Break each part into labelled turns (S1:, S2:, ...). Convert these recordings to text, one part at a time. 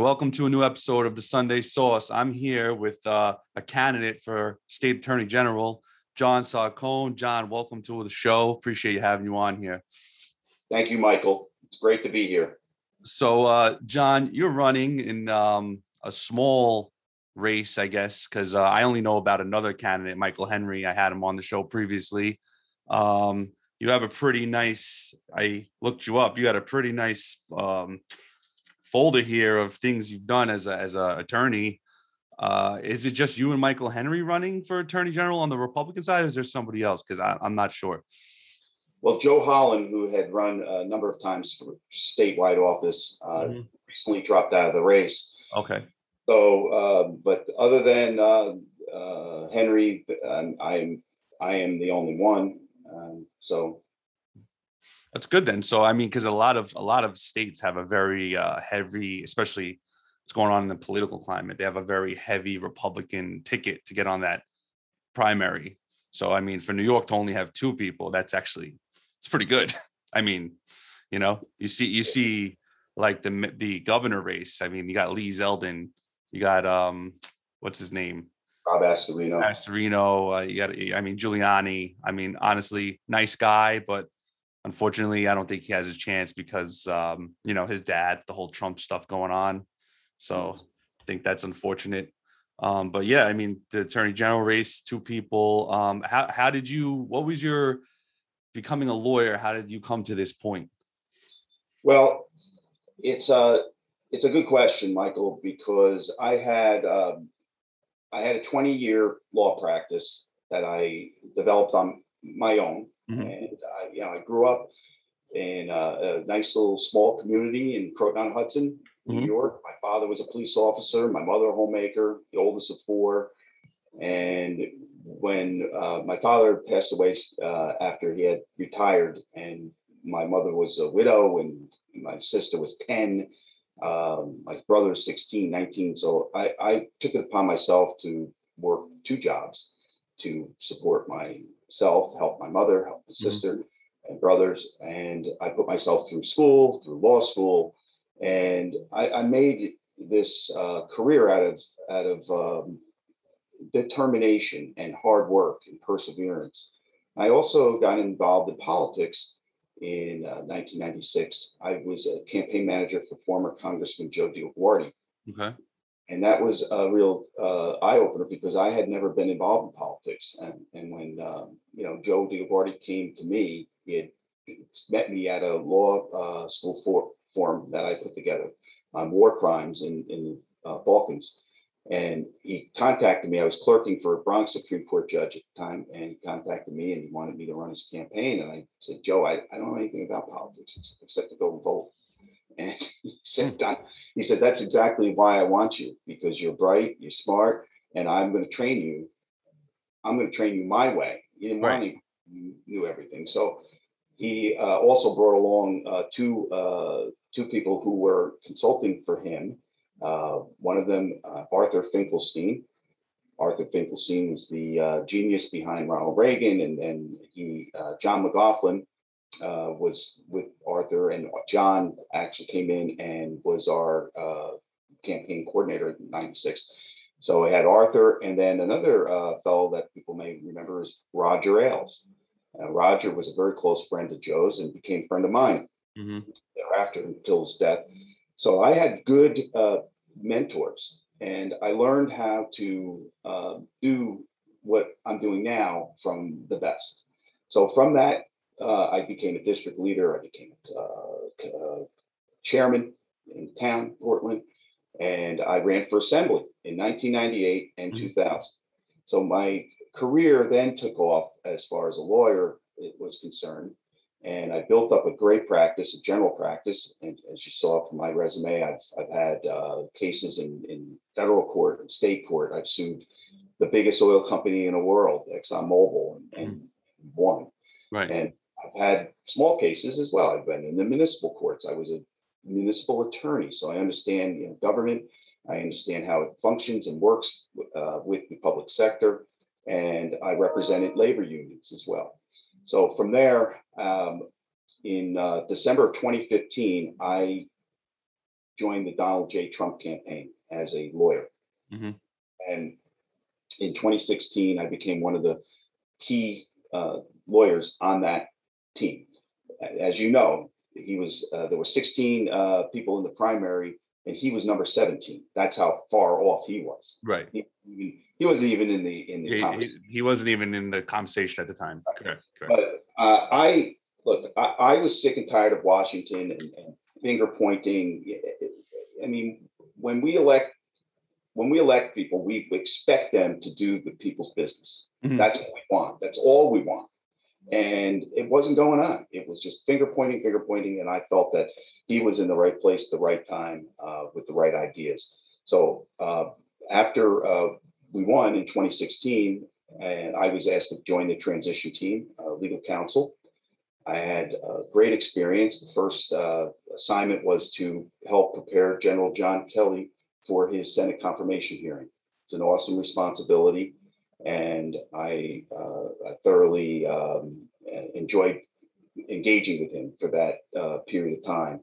S1: Welcome to a new episode of the Sunday Sauce. I'm here with uh, a candidate for State Attorney General, John Sarcone. John, welcome to the show. Appreciate you having you on here.
S2: Thank you, Michael. It's great to be here.
S1: So, uh, John, you're running in um, a small race, I guess, because uh, I only know about another candidate, Michael Henry. I had him on the show previously. Um, you have a pretty nice. I looked you up. You had a pretty nice um, folder here of things you've done as a as a attorney. Uh, is it just you and Michael Henry running for Attorney General on the Republican side, or is there somebody else? Because I'm not sure.
S2: Well, Joe Holland, who had run a number of times for statewide office, uh, mm-hmm. recently dropped out of the race.
S1: Okay.
S2: So, uh, but other than uh, uh, Henry, um, I'm I am the only one. Um, so
S1: that's good then. So I mean, because a lot of a lot of states have a very uh, heavy, especially what's going on in the political climate. They have a very heavy Republican ticket to get on that primary. So I mean, for New York to only have two people, that's actually it's pretty good. I mean, you know, you see you see like the the governor race. I mean, you got Lee Zeldin, you got um, what's his name?
S2: Rob Astorino.
S1: Astorino. Uh, you got, I mean, Giuliani. I mean, honestly, nice guy, but unfortunately, I don't think he has a chance because um, you know his dad, the whole Trump stuff going on. So mm. I think that's unfortunate. Um, but yeah, I mean, the attorney general race, two people. Um, how how did you? What was your becoming a lawyer? How did you come to this point?
S2: Well, it's a it's a good question, Michael, because I had um, I had a 20 year law practice that I developed on my own Mm-hmm. And I, you know, I grew up in a, a, nice little small community in Croton on Hudson, New mm-hmm. York. My father was a police officer, my mother a homemaker, the oldest of four. And when uh, my father passed away uh, after he had retired, and my mother was a widow, and my sister was 10, um, my brother was 16, 19. So I, I took it upon myself to work two jobs to support my self, help my mother, help my mm-hmm. sister mm-hmm. and brothers. And I put myself through school, through law school, and I, I made this uh, career out of out of um, determination and hard work and perseverance. I also got involved in politics in uh, 1996. I was a campaign manager for former Congressman Joe DioGuardi.
S1: Okay
S2: and that was a real uh, eye opener because I had never been involved in politics. And, and when um, you know Joe DioGuardi came to me, he had met me at a law uh, school for, forum that I put together on war crimes in in uh, Balkans. And he contacted me. I was clerking for a Bronx Supreme Court judge at the time, and he contacted me and he wanted me to run his campaign. And I said, Joe, I, I don't know anything about politics except to go and vote. And he said, he said, that's exactly why I want you because you're bright, you're smart, and I'm going to train you. I'm going to train you my way. He didn't right. want to knew everything. So he uh, also brought along uh, two uh, two people who were consulting for him. Uh, one of them, uh, Arthur Finkelstein. Arthur Finkelstein was the uh, genius behind Ronald Reagan, and then he, John McLaughlin, uh, was with Arthur, and John actually came in and was our uh, campaign coordinator in '96. So I had Arthur, and then another uh, fellow that people may remember is Roger Ailes. Uh, Roger was a very close friend of Joe's and became a friend of mine mm-hmm. thereafter until his death. So I had good uh, mentors, and I learned how to uh, do what I'm doing now from the best. So from that uh, I became a district leader. I became uh, uh, chairman in town, Cortlandt, and I ran for assembly in 1998 and mm-hmm. 2000. So my career then took off as far as a lawyer it was concerned. And I built up a great practice, a general practice. And as you saw from my resume, I've, I've had uh, cases in, in federal court and state court. I've sued the biggest oil company in the world, ExxonMobil, and, and mm-hmm. won.
S1: Right.
S2: And I've had small cases as well. I've been in the municipal courts. I was a municipal attorney, so I understand you know, government. I understand how it functions and works uh, with the public sector, and I represented labor unions as well. So from there, um, in uh, December of 2015, I joined the Donald J. Trump campaign as a lawyer.
S1: Mhm.
S2: And in 2016, I became one of the key uh, lawyers on that team. As you know, he was uh, there were 16 uh, people in the primary, and he was number 17. That's how far off he was.
S1: Right.
S2: He, he wasn't even in the in the
S1: He,
S2: conversation.
S1: he, he wasn't even in the conversation at the time. Correct. Correct.
S2: But uh, I look, I, I was sick and tired of Washington and, and finger pointing. I mean, when we elect, when we elect people, we expect them to do the people's business.
S1: Mhm.
S2: That's what we want. That's all we want. And it wasn't going on. It was just finger pointing, finger pointing, and I felt that he was in the right place at the right time uh, with the right ideas. So uh, after uh, we won in 2016, and I was asked to join the transition team, uh, legal counsel. I had a great experience. The first uh, assignment was to help prepare General John Kelly for his Senate confirmation hearing. It's an awesome responsibility, and I, uh, thoroughly um, enjoyed engaging with him for that uh, period of time.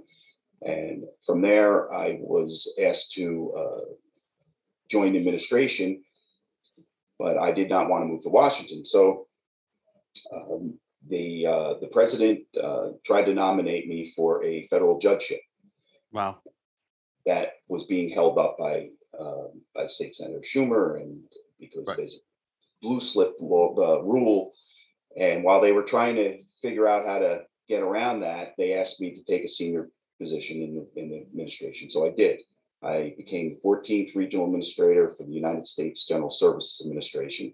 S2: And from there, I was asked to uh, join the administration but I did not want to move to Washington. So um, the uh, the president uh, tried to nominate me for a federal judgeship
S1: Wow.
S2: that was being held up by uh, by State Senator Schumer, and because
S1: Right.
S2: there's blue slip law, uh, rule, and while they were trying to figure out how to get around that, they asked me to take a senior position in the in the administration. So I did. I became the 14th regional administrator for the United States General Services Administration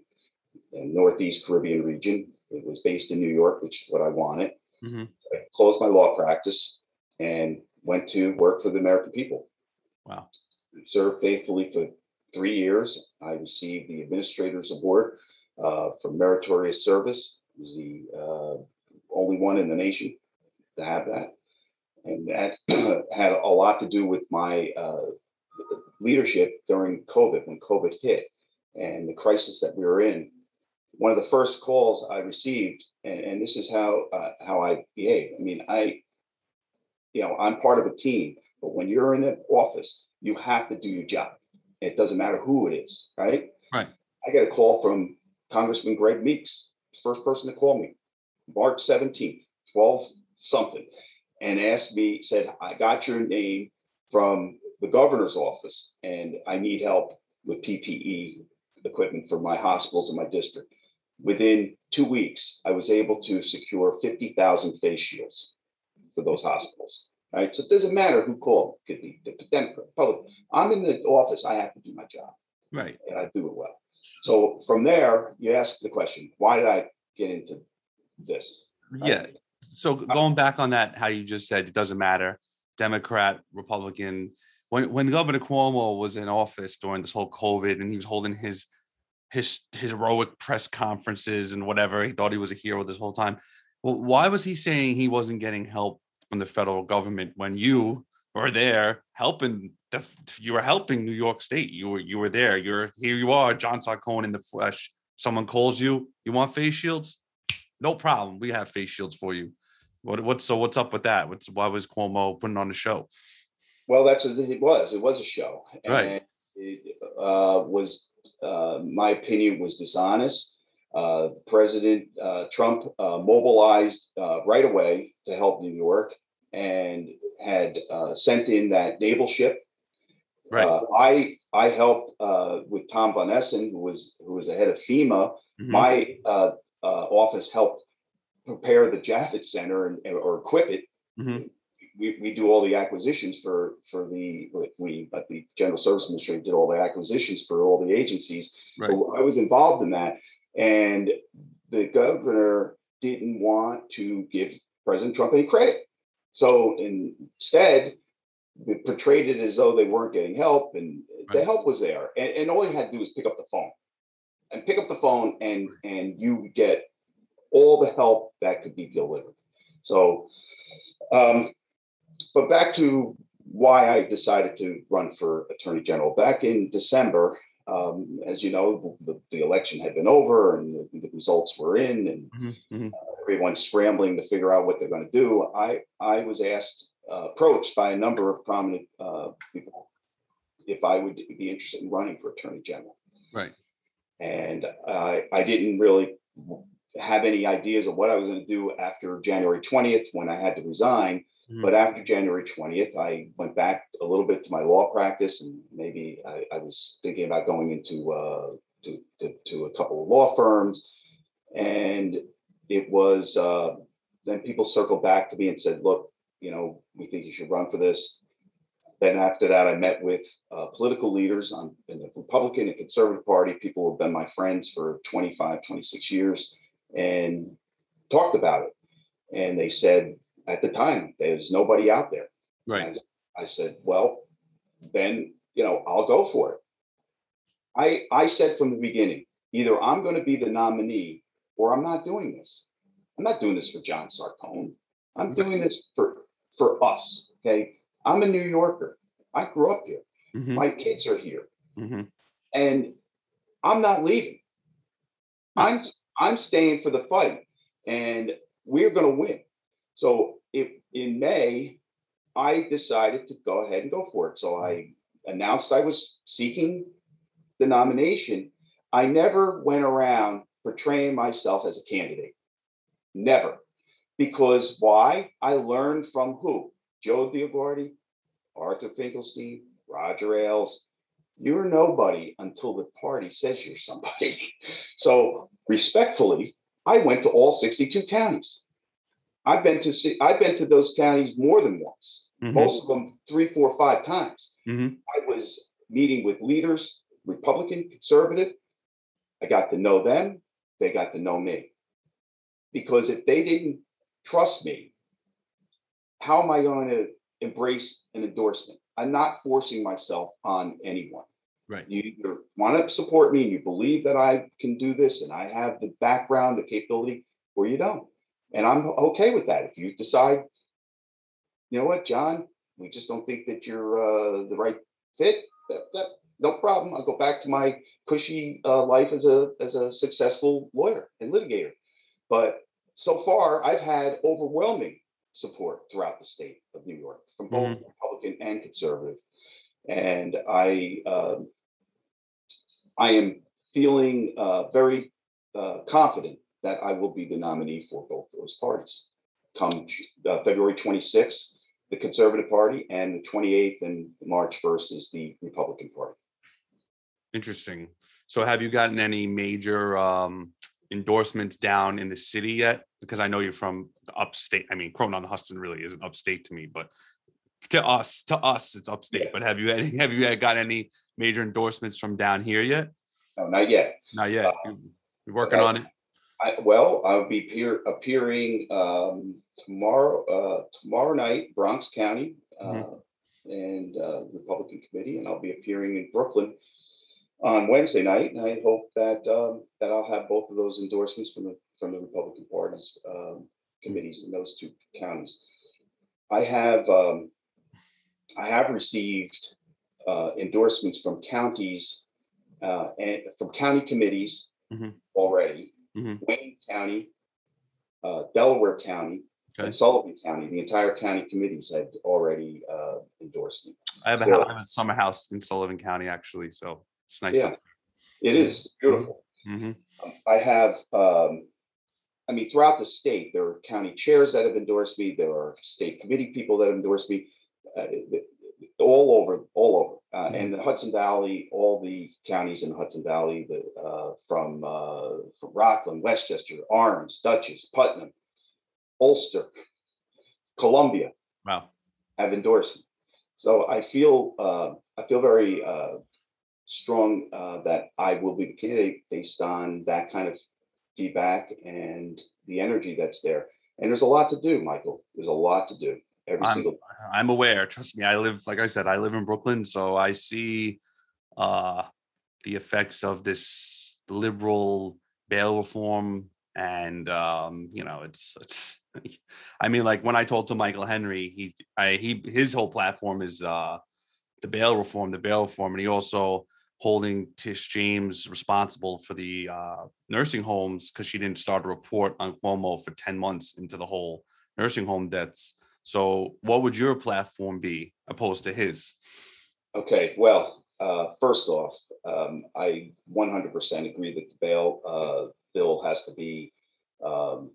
S2: in Northeast Caribbean region. It was based in New York, which is what I wanted.
S1: Mhm.
S2: I closed my law practice and went to work for the American people.
S1: Wow.
S2: Served faithfully for three years. I received the Administrator's Award uh, for meritorious service. I was the uh, only one in the nation to have that. And that had a lot to do with my uh, leadership during COVID, when COVID hit and the crisis that we were in. One of the first calls I received, and, and this is how uh, how I behave. I mean, I, you know, I'm part of a team, but when you're in an office, you have to do your job. It doesn't matter who it is, right?
S1: Right.
S2: I get a call from Congressman Greg Meeks, first person to call me, March 17th, 12 something, and asked me, said, I got your name from the governor's office and I need help with PPE equipment for my hospitals in my district. Within two weeks, I was able to secure 50,000 face shields for those hospitals. Right. So it doesn't matter who called, it could be the Democrat, public. I'm in the office, I have to do my job
S1: Right.
S2: and I do it well. So from there, you ask the question, why did I get into this? right?
S1: Yeah. So going back on that, how you just said it doesn't matter, Democrat, Republican. When when Governor Cuomo was in office during this whole COVID and he was holding his his his heroic press conferences and whatever, he thought he was a hero this whole time. Well, why was he saying he wasn't getting help from the federal government when you were there helping the you were helping New York State? You were you were there. You're here. You are John Sarcone in the flesh. Someone calls you. You want face shields? No problem. We have face shields for you. What what's so what's up with that? What's why was Cuomo putting on the show?
S2: Well, that's what it was. It was a show.
S1: Right.
S2: It uh, was, uh, my opinion was dishonest. Uh, President uh, Trump uh, mobilized uh, right away to help New York and had uh, sent in that naval ship.
S1: Right.
S2: Uh, I I helped uh, with Tom Von Essen, who was who was the head of FEMA.
S1: Mhm.
S2: My uh, uh, office helped prepare the Javits Center and, or equip it
S1: Mhm.
S2: we, we do all the acquisitions for for the we but the general service administration did all the acquisitions for all the agencies
S1: Right.
S2: So i was involved in that and the governor didn't want to give president trump any credit. So instead they portrayed it as though they weren't getting help and the help was there. And, and all you had to do was pick up the phone and pick up the phone and and you get all the help that could be delivered. So um, but back to why I decided to run for attorney general. Back in December, um, as you know, the, the election had been over and the, the results were in, and
S1: Mhm, mhm.
S2: everyone's scrambling to figure out what they're going to do. I I was asked uh, approached by a number of prominent uh, people if I would be interested in running for Attorney General.
S1: Right.
S2: And I, I didn't really have any ideas of what I was going to do after January 20th when I had to resign.
S1: Mhm.
S2: But after January 20th, I went back a little bit to my law practice and maybe I, I was thinking about going into uh, to, to, to a couple of law firms. And it was uh, then people circled back to me and said, look, you know, we think you should run for this. Then after that, I met with uh, political leaders on in the Republican and Conservative Party, people who have been my friends for 25, 26 years, and talked about it. And they said at the time, there's nobody out there.
S1: Right.
S2: And I said, well, then, you know, I'll go for it. I, I said from the beginning, either I'm going to be the nominee or I'm not doing this. I'm not doing this for John Sarcone. I'm doing this for, for us. Okay. I'm a New Yorker. I grew up here.
S1: Mhm,
S2: My kids are here
S1: mhm.
S2: and I'm not leaving. I'm I'm staying for the fight, and we're going to win. So if in May, I decided to go ahead and go for it. So I announced I was seeking the nomination. I never went around portraying myself as a candidate. Never. Because why? I learned from who? Joe DioGuardi, Arthur Finkelstein, Roger Ailes, you're nobody until the party says you're somebody. So respectfully, I went to all 62 counties. I've been to see, I've been to those counties more than once,
S1: Mhm,
S2: most of them three, four, five times.
S1: mhm.
S2: I was meeting with leaders, Republican, conservative. I got to know them. They got to know me. Because if they didn't trust me, how am I going to embrace an endorsement? I'm not forcing myself on anyone.
S1: Right.
S2: You either want to support me and you believe that I can do this and I have the background, the capability, or you don't. And I'm okay with that. If you decide, you know what, John, we just don't think that you're uh, the right fit, that, that, no problem. I'll go back to my cushy uh, life as a as a successful lawyer and litigator. But so far, I've had overwhelming support throughout the state of New York from both Republican and conservative, and I um, I am feeling uh, very uh, confident that I will be the nominee for both those parties come uh, February 26th the Conservative Party, and the 28th and March 1st is the Republican Party.
S1: Interesting. So have you gotten any major um endorsements down in the city yet? Because I know you're from the upstate. I mean, Croton on Hudson really isn't upstate to me, but to us, to us, it's upstate.
S2: Yeah.
S1: But have you had, have you got any major endorsements from down here yet?
S2: No, not yet.
S1: Not yet.
S2: Uh,
S1: You- You're working
S2: uh,
S1: on it.
S2: I, well, I'll be appear, appearing um, tomorrow uh, tomorrow night, Bronx County, uh, and uh, Republican Committee, and I'll be appearing in Brooklyn on Wednesday night. And I hope that um, that I'll have both of those endorsements from the from the Republican parties um, committees in those two counties. I have um, I have received uh, endorsements from counties uh, and from county committees
S1: Mhm.
S2: already.
S1: Mhm.
S2: Wayne County, uh, Delaware County,
S1: Okay.
S2: and Sullivan County. The entire county committees had already uh, endorsed me.
S1: I have a. I have a summer house in Sullivan County, actually. So it's nice.
S2: Yeah. It is beautiful.
S1: hmm
S2: I have, um, I mean, throughout the state, there are county chairs that have endorsed me. There are state committee people that have endorsed me. Uh, all over, all over, uh, and the Hudson Valley, all the counties in the Hudson Valley, the uh, from uh, from Rockland, Westchester, Orange, Dutchess, Putnam, Ulster, Columbia
S1: Wow.
S2: have endorsed me. So I feel uh, I feel very uh, strong uh, that I will be the candidate based on that kind of feedback and the energy that's there. And there's a lot to do, Michael. There's a lot to do every
S1: I'm-
S2: single.
S1: I'm aware. Trust me. I live, like I said, I live in Brooklyn, so I see uh the effects of this liberal bail reform, and um, you know, it's it's. I mean, like when I told to Michael Henry, he I he his whole platform is uh the bail reform, the bail reform, and he also holding Tish James responsible for the uh, nursing homes because she didn't start a report on Cuomo for 10 months into the whole nursing home deaths. So, what would your platform be opposed to his?
S2: Okay, well, uh, first off, um, I one hundred percent agree that the bail, uh, bill has to be, um,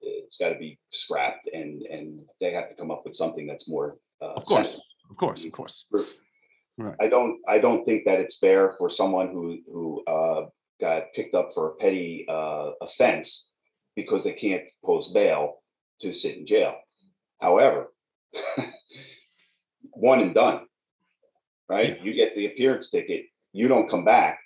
S2: it's gotta be scrapped and, and they have to come up with something that's more, uh.
S1: Of course,
S2: sensible.
S1: of course, of course. Right.
S2: I don't, I don't think that it's fair for someone who, who, uh, got picked up for a petty, uh, offense because they can't post bail to sit in jail. However, one and done. Right? You get the appearance ticket, you don't come back,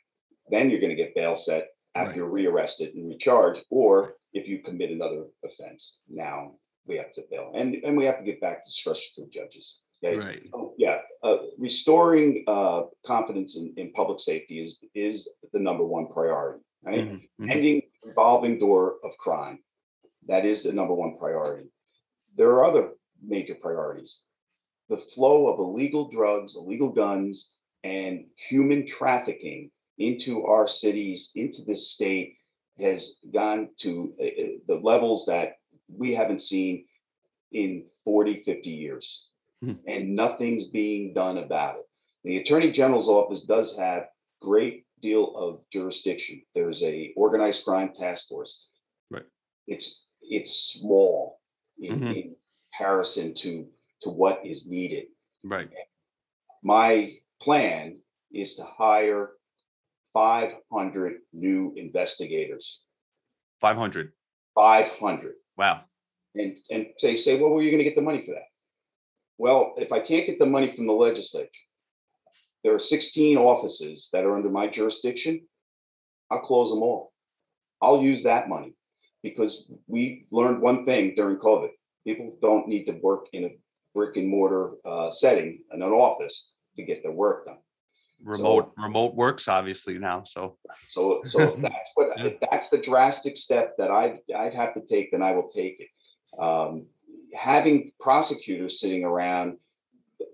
S2: then you're gonna get bail set after
S1: Right.
S2: you're rearrested and recharged, or if you commit another offense. Now, we have to bail, and, and we have to get back to discretion to the judges. Okay?
S1: Right.
S2: Oh, Yeah, uh, restoring uh, confidence in, in public safety is, is the number one priority, right?
S1: Mhm, mhm.
S2: Ending revolving door of crime. That is the number one priority. There are other major priorities. The flow of illegal drugs, illegal guns, and human trafficking into our cities, into this state has gone to uh, uh, the levels that we haven't seen in 40, 50 years.
S1: Hmm.
S2: And nothing's being done about it. The Attorney General's office does have great deal of jurisdiction. There's a organized crime task force.
S1: Right.
S2: It's it's small in,
S1: Mhm.
S2: in comparison to to what is needed.
S1: Right.
S2: My plan is to hire 500 new investigators.
S1: 500.
S2: 500
S1: Wow.
S2: and and say say well where are you going to get the money for that well if i can't get the money from the legislature there are 16 offices that are under my jurisdiction i'll close them all i'll use that money because we learned one thing during covid people don't need to work in a brick and mortar uh, setting in an office to get their work done
S1: Remote remote works obviously now. So
S2: So, so if that's what,
S1: Yeah.
S2: if that's the drastic step that I'd, I'd have to take, then I will take it. Um, having prosecutors sitting around,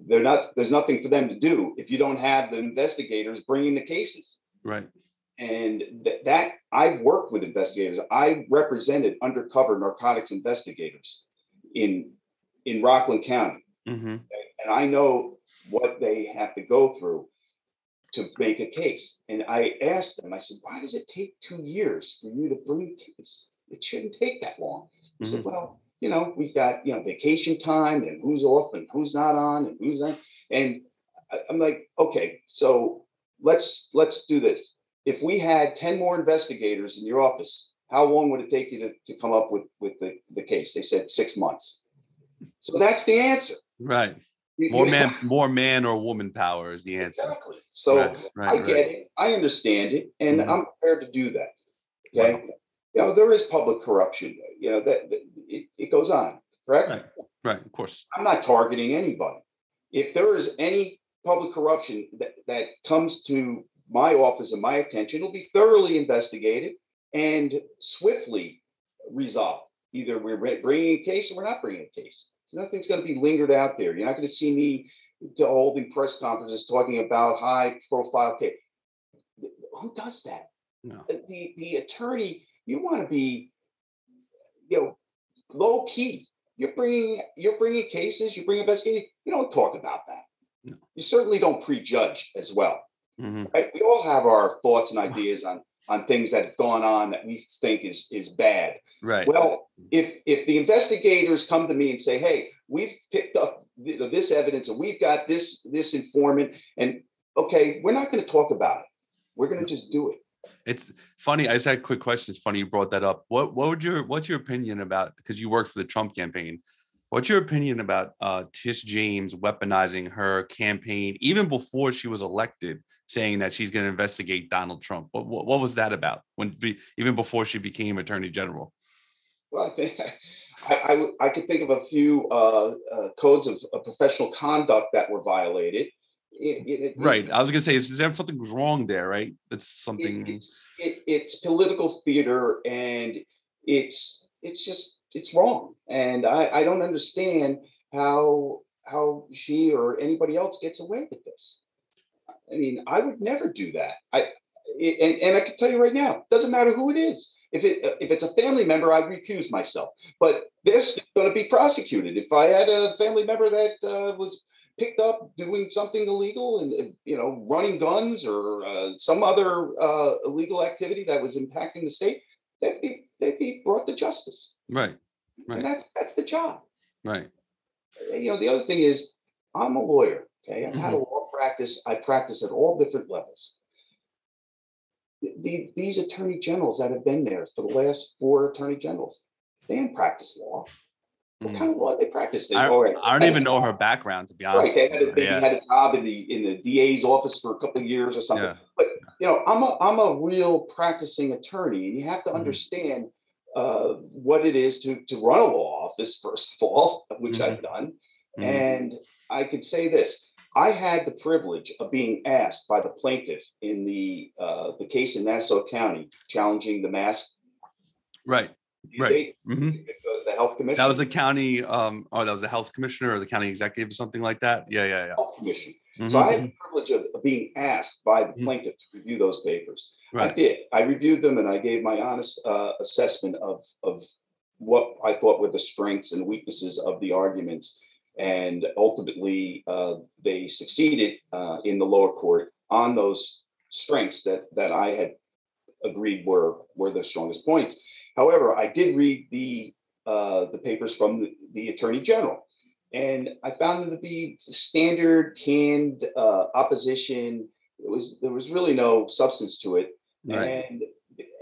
S2: they're not, there's nothing for them to do if you don't have the investigators bringing the cases.
S1: right.
S2: And that, that, I've worked with investigators. I represented undercover narcotics investigators in, in Rockland County.
S1: hmm
S2: And I know what they have to go through to make a case. And I asked them, I said, why does it take two years for you to bring a case? It shouldn't take that long. He said, well, you know, we've got, you know, vacation time and who's off and who's not on and who's on. And I- I'm like, okay, so let's, let's do this. If we had 10 more investigators in your office, how long would it take you to, to come up with, with the, the case? They said six months. So that's the answer.
S1: Right.
S2: You-
S1: More
S2: you
S1: man, more man or woman power is the answer.
S2: Exactly. So
S1: Right, right,
S2: I
S1: right.
S2: get it. I understand it, and
S1: Mhm.
S2: I'm prepared to do that. Okay. You know, there is public corruption, you know, that, that- it, it goes on, correct?
S1: Right. Right. Of course.
S2: I'm not targeting anybody. If there is any public corruption that, that comes to my office and my attention, it'll be thoroughly investigated and swiftly resolved. Either we're bringing a case or we're not bringing a case. So nothing's going to be lingered out there. You're not going to see me to holding press conferences talking about high profile case. Who does that?
S1: No.
S2: the- the the attorney you want to be you know low key you're bringing you're bringing cases you bring investigating you don't talk about that
S1: No.
S2: you certainly don't prejudge as well
S1: hmm
S2: right we all have our thoughts and ideas on on things that have gone on that we think is is bad
S1: Right.
S2: well if if the investigators come to me and say hey we've picked up th- this evidence and we've got this this informant and okay we're not going to talk about it we're going to just do it
S1: It's funny. I just had a quick question. It's funny you brought that up. What what would your what's your opinion about because you worked for the Trump campaign? What's your opinion about uh Tish James weaponizing her campaign even before she was elected, saying that she's going to investigate Donald Trump? What, what what was that about? When be, even before she became Attorney General?
S2: Well, I think I, I, I could think of a few uh, uh, codes of, of professional conduct that were violated. It- it- it-
S1: Right. I was going to say, is, is there something wrong there? Right. That's something.
S2: it's, it, it's political theater, and it's it's just it's wrong. And I, I don't understand how how she or anybody else gets away with this. I mean, I would never do that. I and, and I can tell you right now, doesn't matter who it is. If it if it's a family member, I recuse myself. But they're still going to be prosecuted. If I had a family member that uh, was picked up doing something illegal and you know running guns or uh, some other uh, illegal activity that was impacting the state, they'd be they'd be brought to justice.
S1: Right. Right.
S2: And that's that's the job.
S1: Right.
S2: You know, the other thing is, I'm a lawyer. Okay, I've had a
S1: Mm-hmm.
S2: law practice. I practice at all different levels. The, the- these attorney generals that have been there for the last four attorney generals, they didn't practice law. What kind of law they practice? They,
S1: I,
S2: right,
S1: I don't even know her background to be honest.
S2: Right, they had a, maybe
S1: Yeah.
S2: had a job in the in the DA's office for a couple of years or something.
S1: Yeah.
S2: But you know, I'm a I'm a real practicing attorney, and you have to
S1: Mhm.
S2: understand uh, what it is to to run a law office first of all, which
S1: Mhm.
S2: I've done.
S1: Mhm.
S2: And I could say this: I had the privilege of being asked by the plaintiff in the uh, the case in Nassau County challenging the mask.
S1: Right.
S2: mandate,
S1: hmm
S2: The, health commission.
S1: That was the county, um, oh, that was the health commissioner or the county executive or something like that. Yeah, yeah, yeah.
S2: health commission.
S1: Mhm.
S2: So I had the privilege of being asked by the
S1: Mhm.
S2: plaintiff to review those papers. I did. I reviewed them and I gave my honest uh, assessment of of what I thought were the strengths and weaknesses of the arguments. And ultimately, uh, they succeeded uh, in the lower court on those strengths that that I had agreed were were the strongest points. However, I did read the uh, the papers from the, the attorney general, and I found them to be standard canned uh, opposition. It was there was really no substance to it,
S1: Right.
S2: and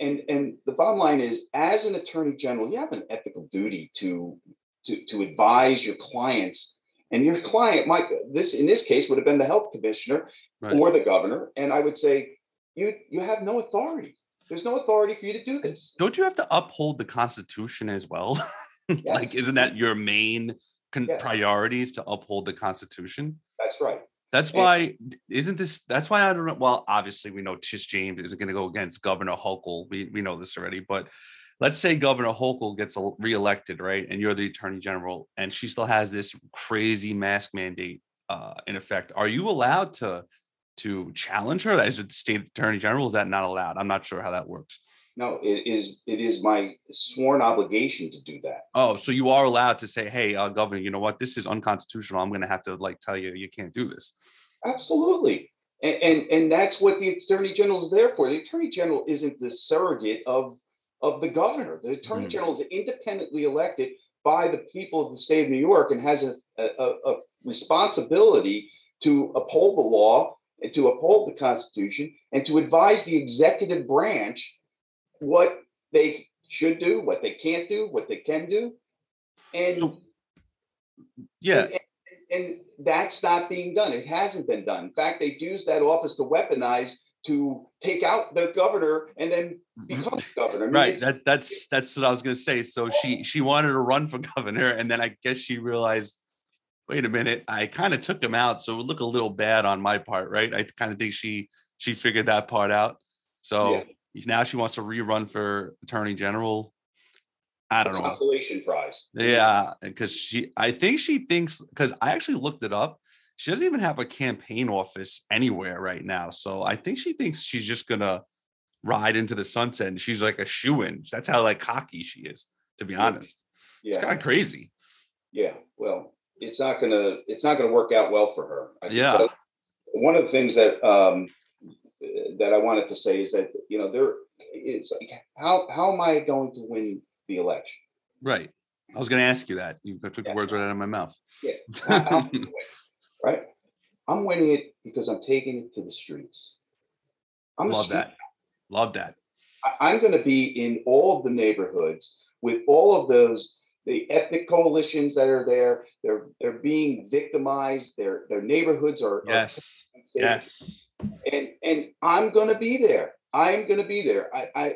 S2: and and the bottom line is, as an attorney general, you have an ethical duty to to to advise your clients, and your client might this in this case would have been the health commissioner
S1: Right.
S2: or the governor, and I would say you you have no authority. There's no authority for you to do this.
S1: Don't you have to uphold the Constitution as well? like, isn't that your main con-
S2: Yes.
S1: priorities to uphold the Constitution?
S2: That's right.
S1: That's
S2: And-
S1: why, isn't this? That's why I don't know. Well, obviously, we know Tish James isn't going to go against Governor Hochul. We we know this already. But let's say Governor Hochul gets el- reelected, right? And you're the Attorney General, and she still has this crazy mask mandate uh, in effect. Are you allowed to to challenge her as a state Attorney General? Is that not allowed? I'm not sure how that works.
S2: No, it is it is my sworn obligation to do that.
S1: Oh, so you are allowed to say, "Hey, uh, Governor, you know what? This is unconstitutional. I'm going to have to like tell you you can't do this."
S2: Absolutely. And, and and that's what the attorney general is there for. The attorney general isn't the surrogate of of the governor. The attorney
S1: Mhm.
S2: general is independently elected by the people of the state of New York and has a, a, a responsibility to uphold the law and to uphold the Constitution and to advise the executive branch what they should do, what they can't do, what they can do. And
S1: So- Yeah,
S2: and, and- and that's not being done. It hasn't been done. In fact, they've used that office to weaponize to take out the governor and then mm-hmm. become the governor. I mean,
S1: right that's that's that's what i was going to say so she she wanted to run for governor and then i guess she realized wait a minute i kind of took him out so it would look a little bad on my part right i kind of think she she figured that part out so now she wants to rerun for attorney general i don't know
S2: consolation prize.
S1: yeah because she i think she thinks because i actually looked it up she doesn't even have a campaign office anywhere right now so i think she thinks she's just gonna ride into the sunset and she's like a shoe in that's how like cocky she is to be
S2: Yeah.
S1: honest it's kind of crazy
S2: yeah. Well, it's not gonna it's not gonna work out well for her. I
S1: Yeah.
S2: One of the things that um that I wanted to say is that you know there it's like how how am I going to win the election?
S1: right i was gonna ask you that you took the words right out of my mouth
S2: Yeah. How- how am I right? I'm winning it because I'm taking it to the streets. I'm
S1: love that love that
S2: I- I'm going to be in all of the neighborhoods with all of those the ethnic coalitions that are there. They're they're being victimized. Their their neighborhoods are are
S1: yes
S2: unsafe.
S1: yes
S2: and and I'm going to be there. I'm going to be there. I I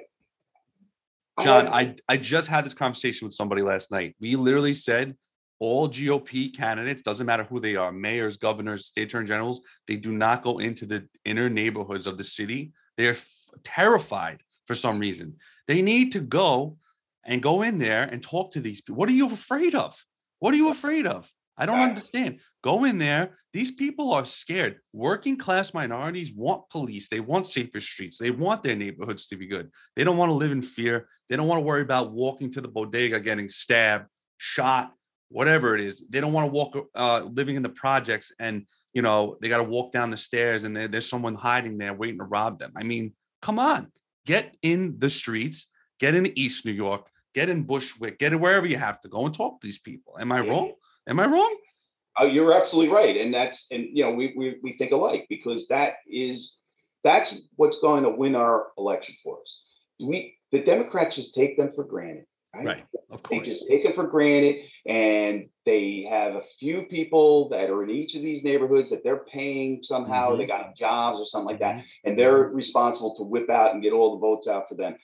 S2: I
S1: John,
S2: have-
S1: I, I just had this conversation with somebody last night. We literally said all GOP candidates, doesn't matter who they are, mayors, governors, state attorney generals, they do not go into the inner neighborhoods of the city. They're f- terrified for some reason. They need to go and go in there and talk to these people. What are you afraid of? What are you afraid of? I don't
S2: Right.
S1: understand. Go in there. These people are scared. Working class minorities want police. They want safer streets. They want their neighborhoods to be good. They don't want to live in fear. They don't want to worry about walking to the bodega, getting stabbed, shot, whatever it is. They don't want to walk uh, living in the projects and you know they got to walk down the stairs and there's someone hiding there waiting to rob them. I mean, come on, get in the streets, get in East New York, get in Bushwick, get in wherever you have to go and talk to these people. Am I
S2: Yeah.
S1: wrong? Am I wrong?
S2: Oh, you're absolutely right, and that's and you know we we we think alike because that is that's what's going to win our election for us. We the Democrats just take them for granted, right?
S1: Right. Of
S2: They just take it for granted, and they have a few people that are in each of these neighborhoods that they're paying somehow.
S1: Mm-hmm.
S2: They got jobs or something like that, and they're responsible to whip out and get all the votes out for them.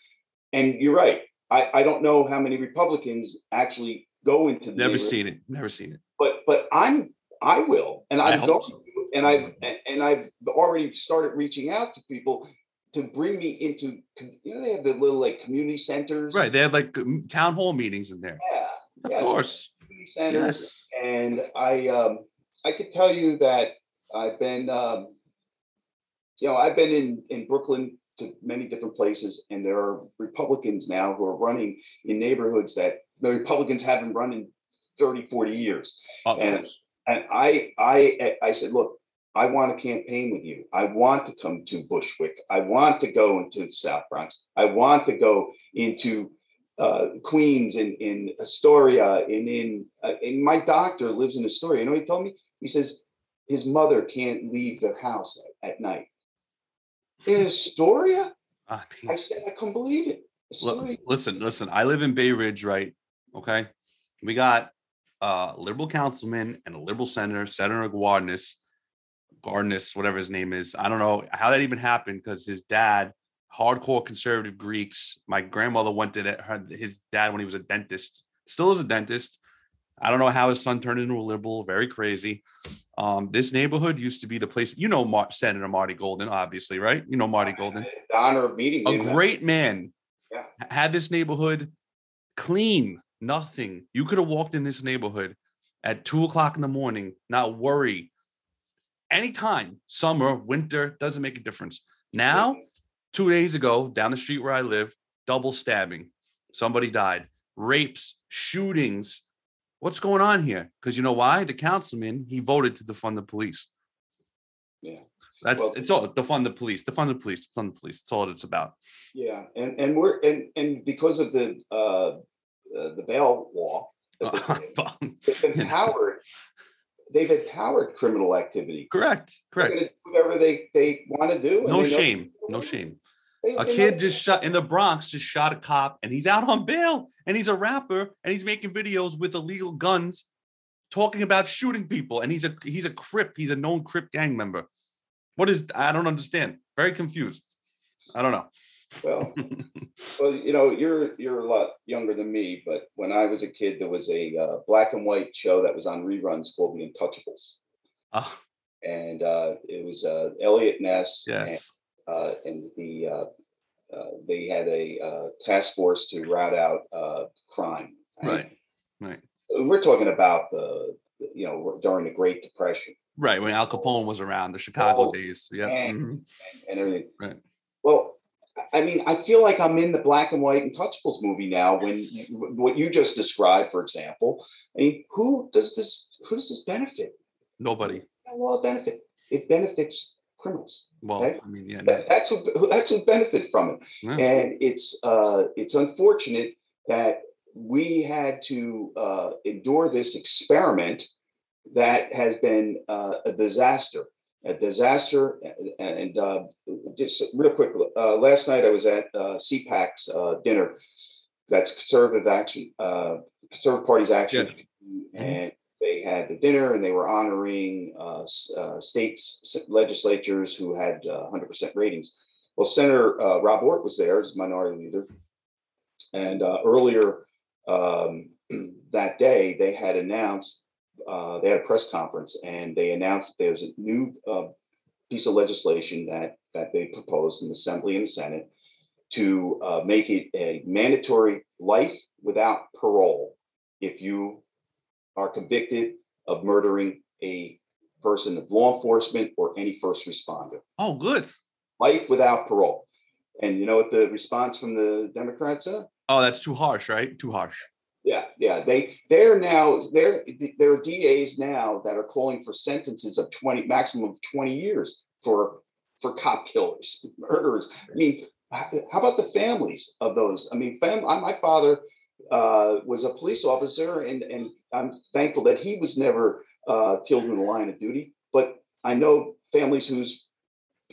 S2: And you're right. I, I don't know how many Republicans actually go into the
S1: Never seen it. Never seen it.
S2: but but I'm I will, and
S1: I
S2: I'm going
S1: so.
S2: and I've and- I've already started reaching out to people to bring me into you know they have the little like community centers,
S1: Right. They have like town hall meetings in there.
S2: Yeah,
S1: Of
S2: yeah,
S1: course.
S2: centers,
S1: Yes.
S2: and I um I could tell you that I've been um you know I've been in in Brooklyn to many different places, and there are Republicans now who are running in neighborhoods that the Republicans haven't run in 30, 40 years.
S1: Of
S2: and-
S1: course.
S2: And I, I, I said, look, I want to campaign with you. I want to come to Bushwick. I want to go into the South Bronx. I want to go into uh, Queens and in Astoria and in, uh, and my doctor lives in Astoria. You know, what he told me, he says his mother can't leave their house at, at night. In Astoria,
S1: I
S2: I said I couldn't believe it. Astoria,
S1: listen, listen. I live in Bay Ridge, right? Okay. We got a liberal councilman and a liberal senator, Senator Guardinis, Guardinis, whatever his name is. I don't know how that even happened because his dad, hardcore conservative Greeks. My grandmother went to that, her, his dad when he was a dentist, still is a dentist. I don't know how his son turned into a liberal. Very crazy. Um, this neighborhood used to be the place. You know, Mar- Senator Marty Golden, obviously, right? You know Marty Golden
S2: the honor of meeting
S1: a great man
S2: Yeah.
S1: had this neighborhood clean nothing. You could have walked in this neighborhood at two o'clock in the morning not worry. Anytime summer winter doesn't make a difference. Now two days ago down the street where i live double stabbing. Somebody died. Rapes shootings. What's going on here? Because you know why? The councilman he voted to defund the police.
S2: Yeah.
S1: that's
S2: Well-
S1: it's all defund the police defund the police defund the police. That's all it's about.
S2: Yeah, and and we're and and because of the uh, uh the bail law. They've empowered, they've empowered criminal activity.
S1: correct correct.
S2: whatever they they want to do.
S1: no shame no shame.
S2: They-
S1: a kid
S2: know-
S1: just shot in the bronx just shot a cop and he's out on bail and he's a rapper and he's making videos with illegal guns talking about shooting people and he's a he's a crip he's a known crip gang member. What is i don't understand. Very confused. I don't know
S2: Well, well, you know, you're you're a lot younger than me, but when I was a kid, there was a uh, black and white show that was on reruns called The Untouchables,
S1: Ah,
S2: and uh, it was uh, Eliot Ness. and
S1: yes
S2: uh, and the uh, uh, they had a uh, task force to rout out uh, crime.
S1: Right, right.
S2: We're talking about the you know during the Great Depression
S1: right when al capone was around the chicago
S2: Oh,
S1: days yeah
S2: and-
S1: mhm.
S2: and everything.
S1: Right.
S2: Well, I mean, I feel like I'm in the black and white Untouchables movie now. When you, what you just described, for example, I mean, who does this? Who does this benefit?
S1: nobody
S2: A law benefit. It benefits criminals.
S1: well
S2: Okay.
S1: i mean yeah
S2: That, that's who that's who benefit from it.
S1: yeah.
S2: and it's uh, it's unfortunate that we had to uh, endure this experiment that has been uh, a disaster, a disaster. And, and uh, just real quick, uh, last night I was at uh, CPAC's uh, dinner. That's Conservative Action, uh, Conservative Party's Action,
S1: Mm-hmm.
S2: and they had the dinner and they were honoring uh, uh, states s- legislatures who had uh, 100% ratings. Well, Senator uh, Rob Ortt was there as minority leader, and uh, earlier um, that day they had announced uh, they had a press conference and they announced that there's a new uh, piece of legislation that that they proposed in the Assembly and the Senate to uh, make it a mandatory life without parole if you are convicted of murdering a person of law enforcement or any first responder.
S1: Oh, good.
S2: Life without parole. And you know what the response from the Democrats are?
S1: Oh, that's too harsh, right? Too harsh.
S2: Yeah, yeah. They they're now they're there are DAs now that are calling for sentences of 20 maximum of 20 years for for cop killers, murderers. I mean, how about the families of those? I mean, fam- my father uh, was a police officer, and and I'm thankful that he was never uh, killed in the line of duty. But I know families whose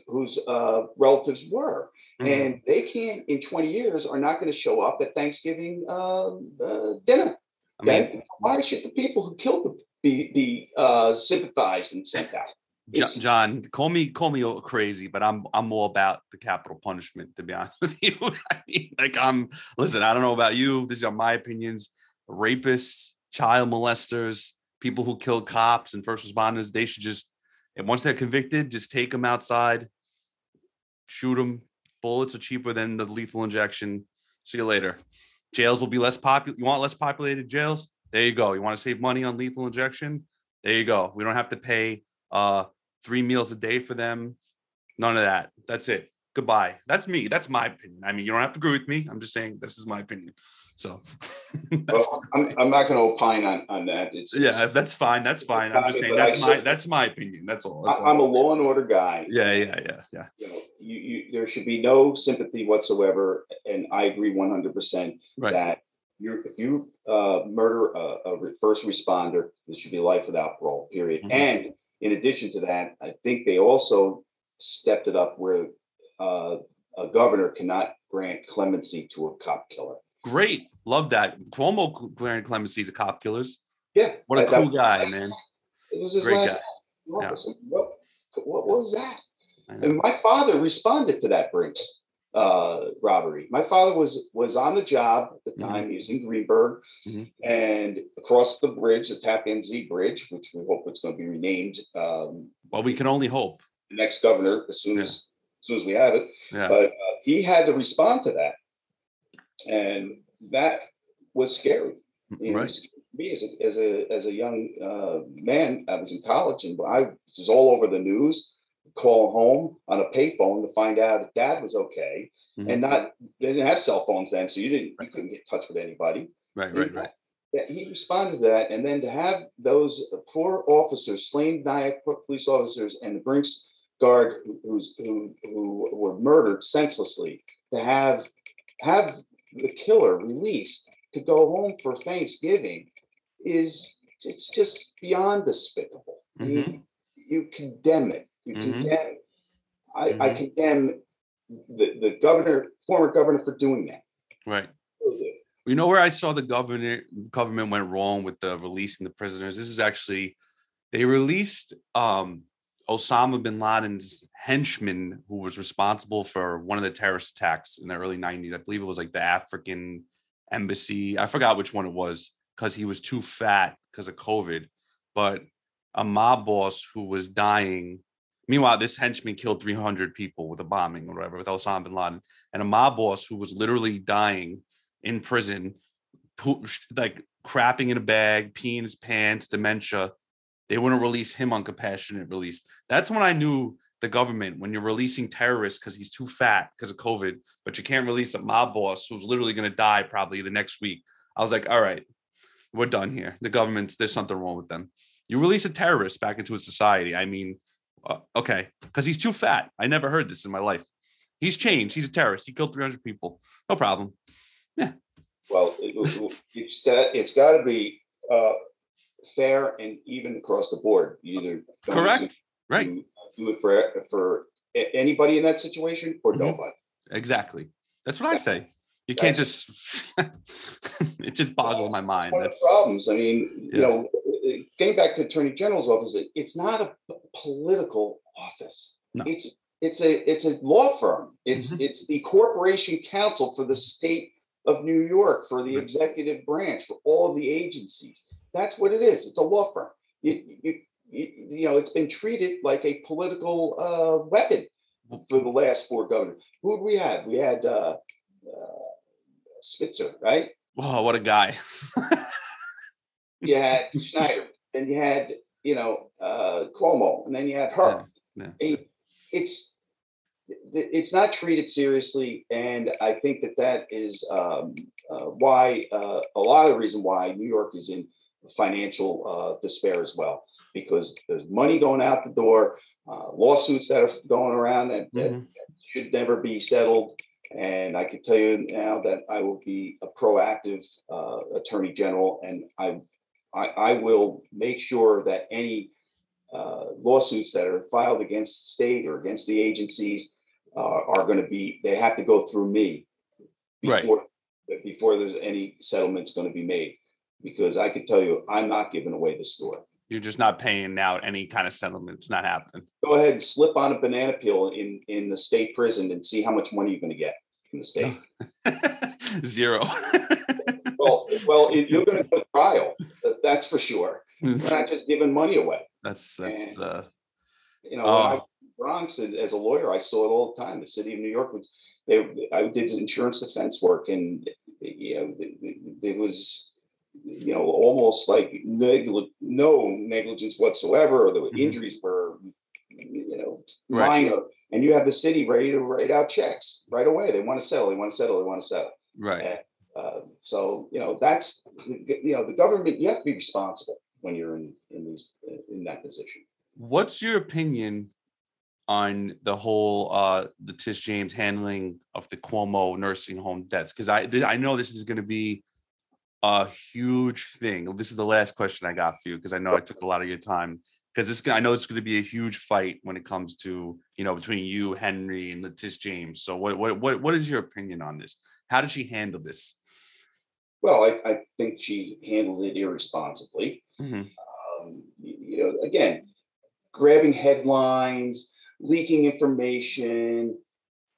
S2: whose uh, relatives were, mm-hmm. and they can't in 20 years are not going to show up at Thanksgiving um, uh, dinner. Okay? I mean, why should the people who killed them be be uh, sympathized and sent out?
S1: It's, John, call me call me crazy, but I'm I'm all about the capital punishment. To be honest with you, I mean, like I'm listen. I don't know about you. These are my opinions. Rapists, child molesters, people who kill cops and first responders. They should just, and once they're convicted, just take them outside, shoot them. Bullets are cheaper than the lethal injection. See you later. Jails will be less popular. You want less populated jails? There you go. You want to save money on lethal injection? There you go. We don't have to pay uh three meals a day for them. None of that. That's it. Goodbye. That's me. That's my opinion. I mean, you don't have to agree with me. I'm just saying this is my opinion. So,
S2: well, I'm, I'm, not going to opine on, on that.
S1: It's, yeah, that's fine. That's fine. I'm just saying that's my that's my opinion. That's all. That's
S2: I, am a law and order guy.
S1: Yeah, yeah, yeah, yeah.
S2: You know, you, you, there should be no sympathy whatsoever, and I agree 100 percent that you if you uh, murder a, a, first responder, there should be life without parole. Period. Mm-hmm. And in addition to that, I think they also stepped it up where uh, a governor cannot grant clemency to a cop killer.
S1: Great, love that. Cuomo granted clemency to cop killers.
S2: Yeah,
S1: what a cool guy, man.
S2: It was his Great last. Yeah. What, what was that? And my father responded to that Brinks uh, robbery. My father was was on the job at the mm-hmm. time. Mm-hmm. He was in Greenburgh, mm-hmm. and across the bridge, the Tappan Zee Bridge, which we hope it's going to be renamed. Um,
S1: well, we can only hope.
S2: The next governor, as soon yeah. as as soon as we have it. Yeah. But uh, he had to respond to that, and that was scary. Right. Me as a as a as a young uh, man, I was in college, and I was all over the news call home on a payphone to find out if dad was okay mm-hmm. and not they didn't have cell phones then so you didn't you couldn't get in touch with anybody
S1: right right right
S2: he responded to that and then to have those poor officers slain Nyack police officers and the brinks guard who's who who were murdered senselessly to have have the killer released to go home for thanksgiving is it's just beyond despicable mm-hmm. you, you condemn it you mm-hmm. condemn. I, mm-hmm. I condemn the, the governor, former governor, for doing that.
S1: Right. You know where I saw the governor government went wrong with the releasing the prisoners. This is actually they released um, Osama bin Laden's henchman, who was responsible for one of the terrorist attacks in the early '90s. I believe it was like the African embassy. I forgot which one it was because he was too fat because of COVID. But a mob boss who was dying Meanwhile, this henchman killed 300 people with a bombing or whatever with Osama bin Laden, and a mob boss who was literally dying in prison, like crapping in a bag, peeing his pants, dementia. They wouldn't release him on compassionate release. That's when I knew the government when you're releasing terrorists because he's too fat because of COVID, but you can't release a mob boss who's literally going to die probably the next week. I was like, all right, we're done here. The government's there's something wrong with them. You release a terrorist back into a society. I mean, uh, okay, because he's too fat. I never heard this in my life. He's changed. He's a terrorist. He killed 300 people. No problem. Yeah.
S2: Well, it, it's that it's got to be uh, fair and even across the board. either
S1: correct, right?
S2: Do it for for anybody in that situation or mm-hmm. nobody.
S1: Exactly. That's what I say. You can't just. it just boggles my mind.
S2: That's problems. I mean, yeah. you know, getting back to the attorney general's office, it's not a political office. No. It's it's a it's a law firm. It's mm-hmm. it's the corporation counsel for the state of New York, for the executive branch, for all of the agencies. That's what it is. It's a law firm. You, you, you, you know, it's been treated like a political uh, weapon for the last four governors. Who did we have? We had uh, uh, Spitzer, right?
S1: Oh, what a guy!
S2: you had Schneider and you had, you know, uh, Cuomo, and then you had her.
S1: Yeah,
S2: It- It's it's not treated seriously, and I think that that is um, uh, why uh, a lot of the reason why New York is in financial uh, despair as well, because there's money going out the door, uh, lawsuits that are going around that, that
S1: Mhm.
S2: should never be settled. And I can tell you now that I will be a proactive uh, attorney general, and I, I, I will make sure that any uh, lawsuits that are filed against the state or against the agencies uh, are going to be, they have to go through me
S1: Right.
S2: before, before there's any settlements going to be made. Because I can tell you, I'm not giving away the store.
S1: You're just not paying out any kind of settlement. It's not happening.
S2: Go ahead and slip on a banana peel in, in the state prison and see how much money you're going to get from the state.
S1: Zero.
S2: Well, well, you're going to go to trial. That's for sure. You're not just giving money away.
S1: that's that's uh
S2: You know, when I was in Bronx and as a lawyer, I saw it all the time. The city of New York was, they, I did insurance defense work and, you know, there was, you know, almost like negli- no negligence whatsoever, or the
S1: Mhm.
S2: injuries were, you know,
S1: Right.
S2: minor. And you have the city ready to write out checks right away. They want to settle, they want to settle, they want to settle.
S1: right.
S2: Uh, so, you know, that's, you know, the government, you have to be responsible when you're in, in these, in that position.
S1: What's your opinion on the whole uh the Tish James handling of the Cuomo nursing home deaths? Because I I know this is going to be a huge thing. This is the last question I got for you because I know I took a lot of your time. Because this, I know it's going to be a huge fight when it comes to you know between you, Henry, and Letitia James. So what what what what is your opinion on this? How did she handle this?
S2: Well, I, I think she handled it irresponsibly.
S1: Mhm.
S2: Um, you know, again, grabbing headlines, leaking information,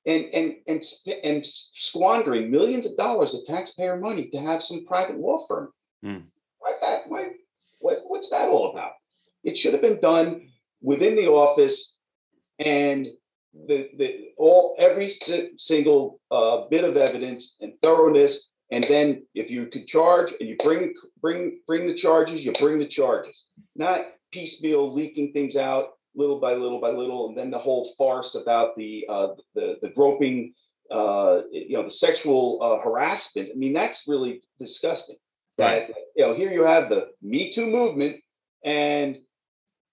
S2: and and and and squandering millions of dollars of taxpayer money to have some private law firm.
S1: Mm.
S2: Why that? Why? What, what's that all about? It should have been done within the office, and the the all every single uh, bit of evidence and thoroughness and then if you could charge and you bring bring bring the charges, you bring the charges, not piecemeal leaking things out little by little by little, and then the whole farce about the uh, the the groping, uh, you know, the sexual uh, harassment. I mean, that's really disgusting. That you know, here you have the Me Too movement, and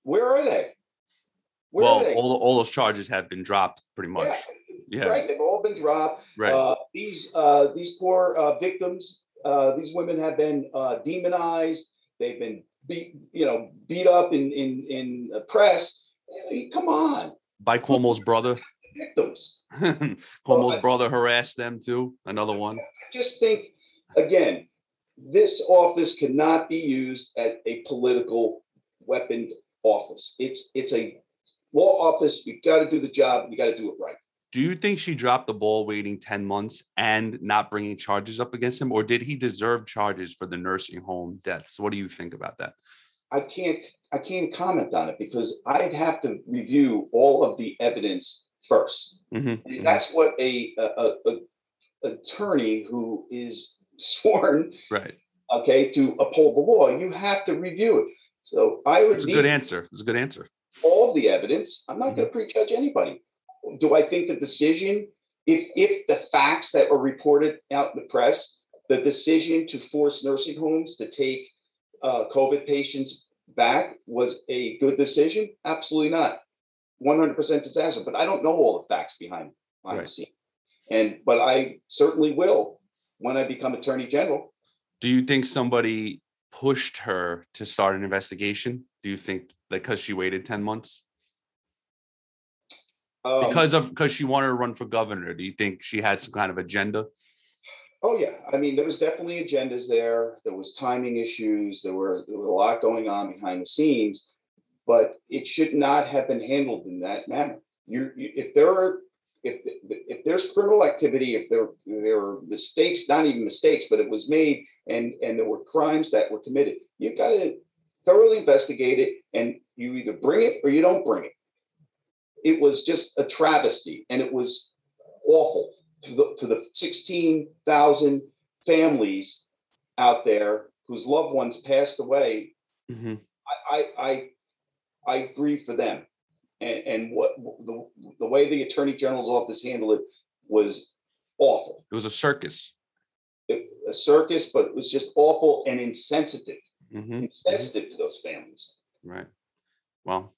S2: where are they? Where
S1: well,
S2: are they?
S1: all all those charges have been dropped pretty much.
S2: Yeah,
S1: Yeah,
S2: right. They've all been dropped.
S1: right.
S2: Uh, these uh, these poor uh, victims, uh, these women have been uh, demonized. They've been beat, you know, beat up in in in press. I mean, come on,
S1: By Cuomo's brother.
S2: victims.
S1: Cuomo's
S2: I-
S1: brother harassed them too. Another one.
S2: I just think again, this office cannot be used as a political weapon office. It's it's a law office. You got to do the job. You got to do it right.
S1: Do you think she dropped the ball waiting 10 months and not bringing charges up against him? Or did he deserve charges for the nursing home deaths? What do you think about that?
S2: I can't I can't comment on it because I'd have to review all of the evidence first.
S1: Mhm,
S2: And
S1: mhm.
S2: that's what a, a, a, attorney who is sworn,
S1: Right.
S2: okay, to uphold the law, you have to review it. So I would
S1: It's a good answer. It's a good answer.
S2: all the evidence. I'm not going to prejudge anybody. Do I think the decision, if if the facts that were reported out in the press, the decision to force nursing homes to take uh, COVID patients back was a good decision? Absolutely not. 100% disaster. But I don't know all the facts behind behind the scene. And but I certainly will when I become attorney general.
S1: Do you think somebody pushed her to start an investigation? Do you think that because she waited 10 months?
S2: Um,
S1: Because of because she wanted to run for governor. Do you think she had some kind of agenda?
S2: Oh yeah, I mean there was definitely agendas there. There was timing issues. There were there was a lot going on behind the scenes, but it should not have been handled in that manner. You, you if there are if if there's criminal activity, if there there were mistakes, not even mistakes, but it was made and and there were crimes that were committed, you've got to thoroughly investigate it, and you either bring it or you don't bring it. It was just a travesty, and it was awful to the to the 16,000 families out there whose loved ones passed away
S1: Mhm.
S2: I, I, I, I grieve for them. And, and what, the, the way the Attorney General's office handled it was awful.
S1: It was a circus.
S2: It- A circus, but it was just awful and insensitive,
S1: Mhm,
S2: insensitive to those families.
S1: Right. Well,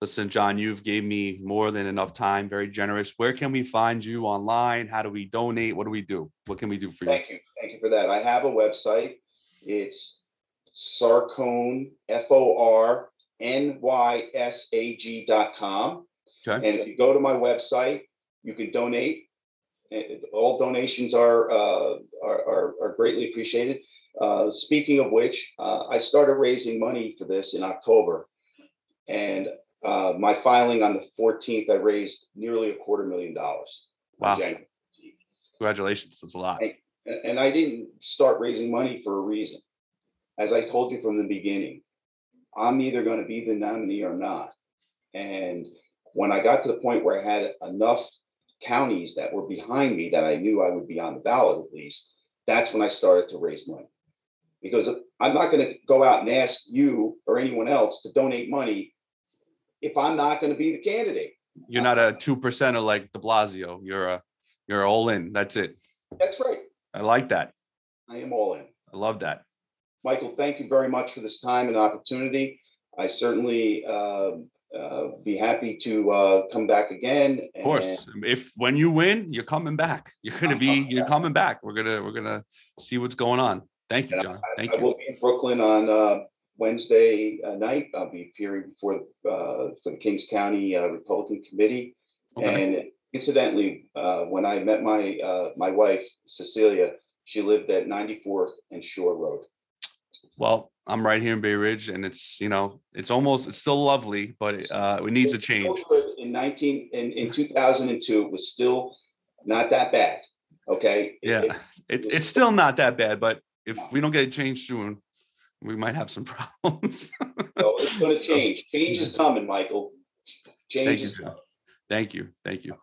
S1: listen, John, you've gave me more than enough time, very generous. Where can we find you online? How do we donate? What do we do? What can we do for you?
S2: Thank you, thank you for that. I have a website. It's Sarcone, F O R N Y S A G dot com.
S1: Okay.
S2: And if you go to my website, you can donate. All donations are, uh, are, are- are greatly appreciated. Uh, speaking of which, uh, I started raising money for this in October. And, uh, my filing on the fourteenth, I raised nearly a quarter million dollars.
S1: Wow. Congratulations. That's a lot.
S2: And, and I didn't start raising money for a reason. As I told you from the beginning, I'm either going to be the nominee or not. And when I got to the point where I had enough counties that were behind me that I knew I would be on the ballot at least, that's when I started to raise money. Because I'm not going to go out and ask you or anyone else to donate money if I'm not going to be the candidate.
S1: You're not a two percenter like De Blasio. You're a, you're all in. That's it.
S2: That's right.
S1: I like that.
S2: I am all in.
S1: I love that.
S2: Michael, thank you very much for this time and opportunity. I certainly um, uh, be happy to uh, come back again.
S1: Of course. If, when you win, you're coming back. You're gonna be, you're coming back. We're gonna, we're gonna see what's going on. Thank you,
S2: And
S1: John.
S2: I
S1: Thank you.
S2: will be in Brooklyn on uh, Wednesday uh, night. I'll be appearing before uh, for the Kings County uh, Republican Committee.
S1: Okay.
S2: And incidentally, uh, when I met my uh, my wife Cecilia, she lived at 94th and Shore Road.
S1: Well, I'm right here in Bay Ridge and it's, you know, it's almost, it's still lovely, but it, uh, it needs a change.
S2: In 19 in in 2002, it was still not that bad. Okay. It-
S1: Yeah.
S2: it-
S1: It's, it's still not that bad, but if we don't get it changed soon, we might have some problems.
S2: So it's gonna change. Change is coming, Michael. Change
S1: Thank you.
S2: is
S1: John.
S2: coming.
S1: Thank you. Thank you.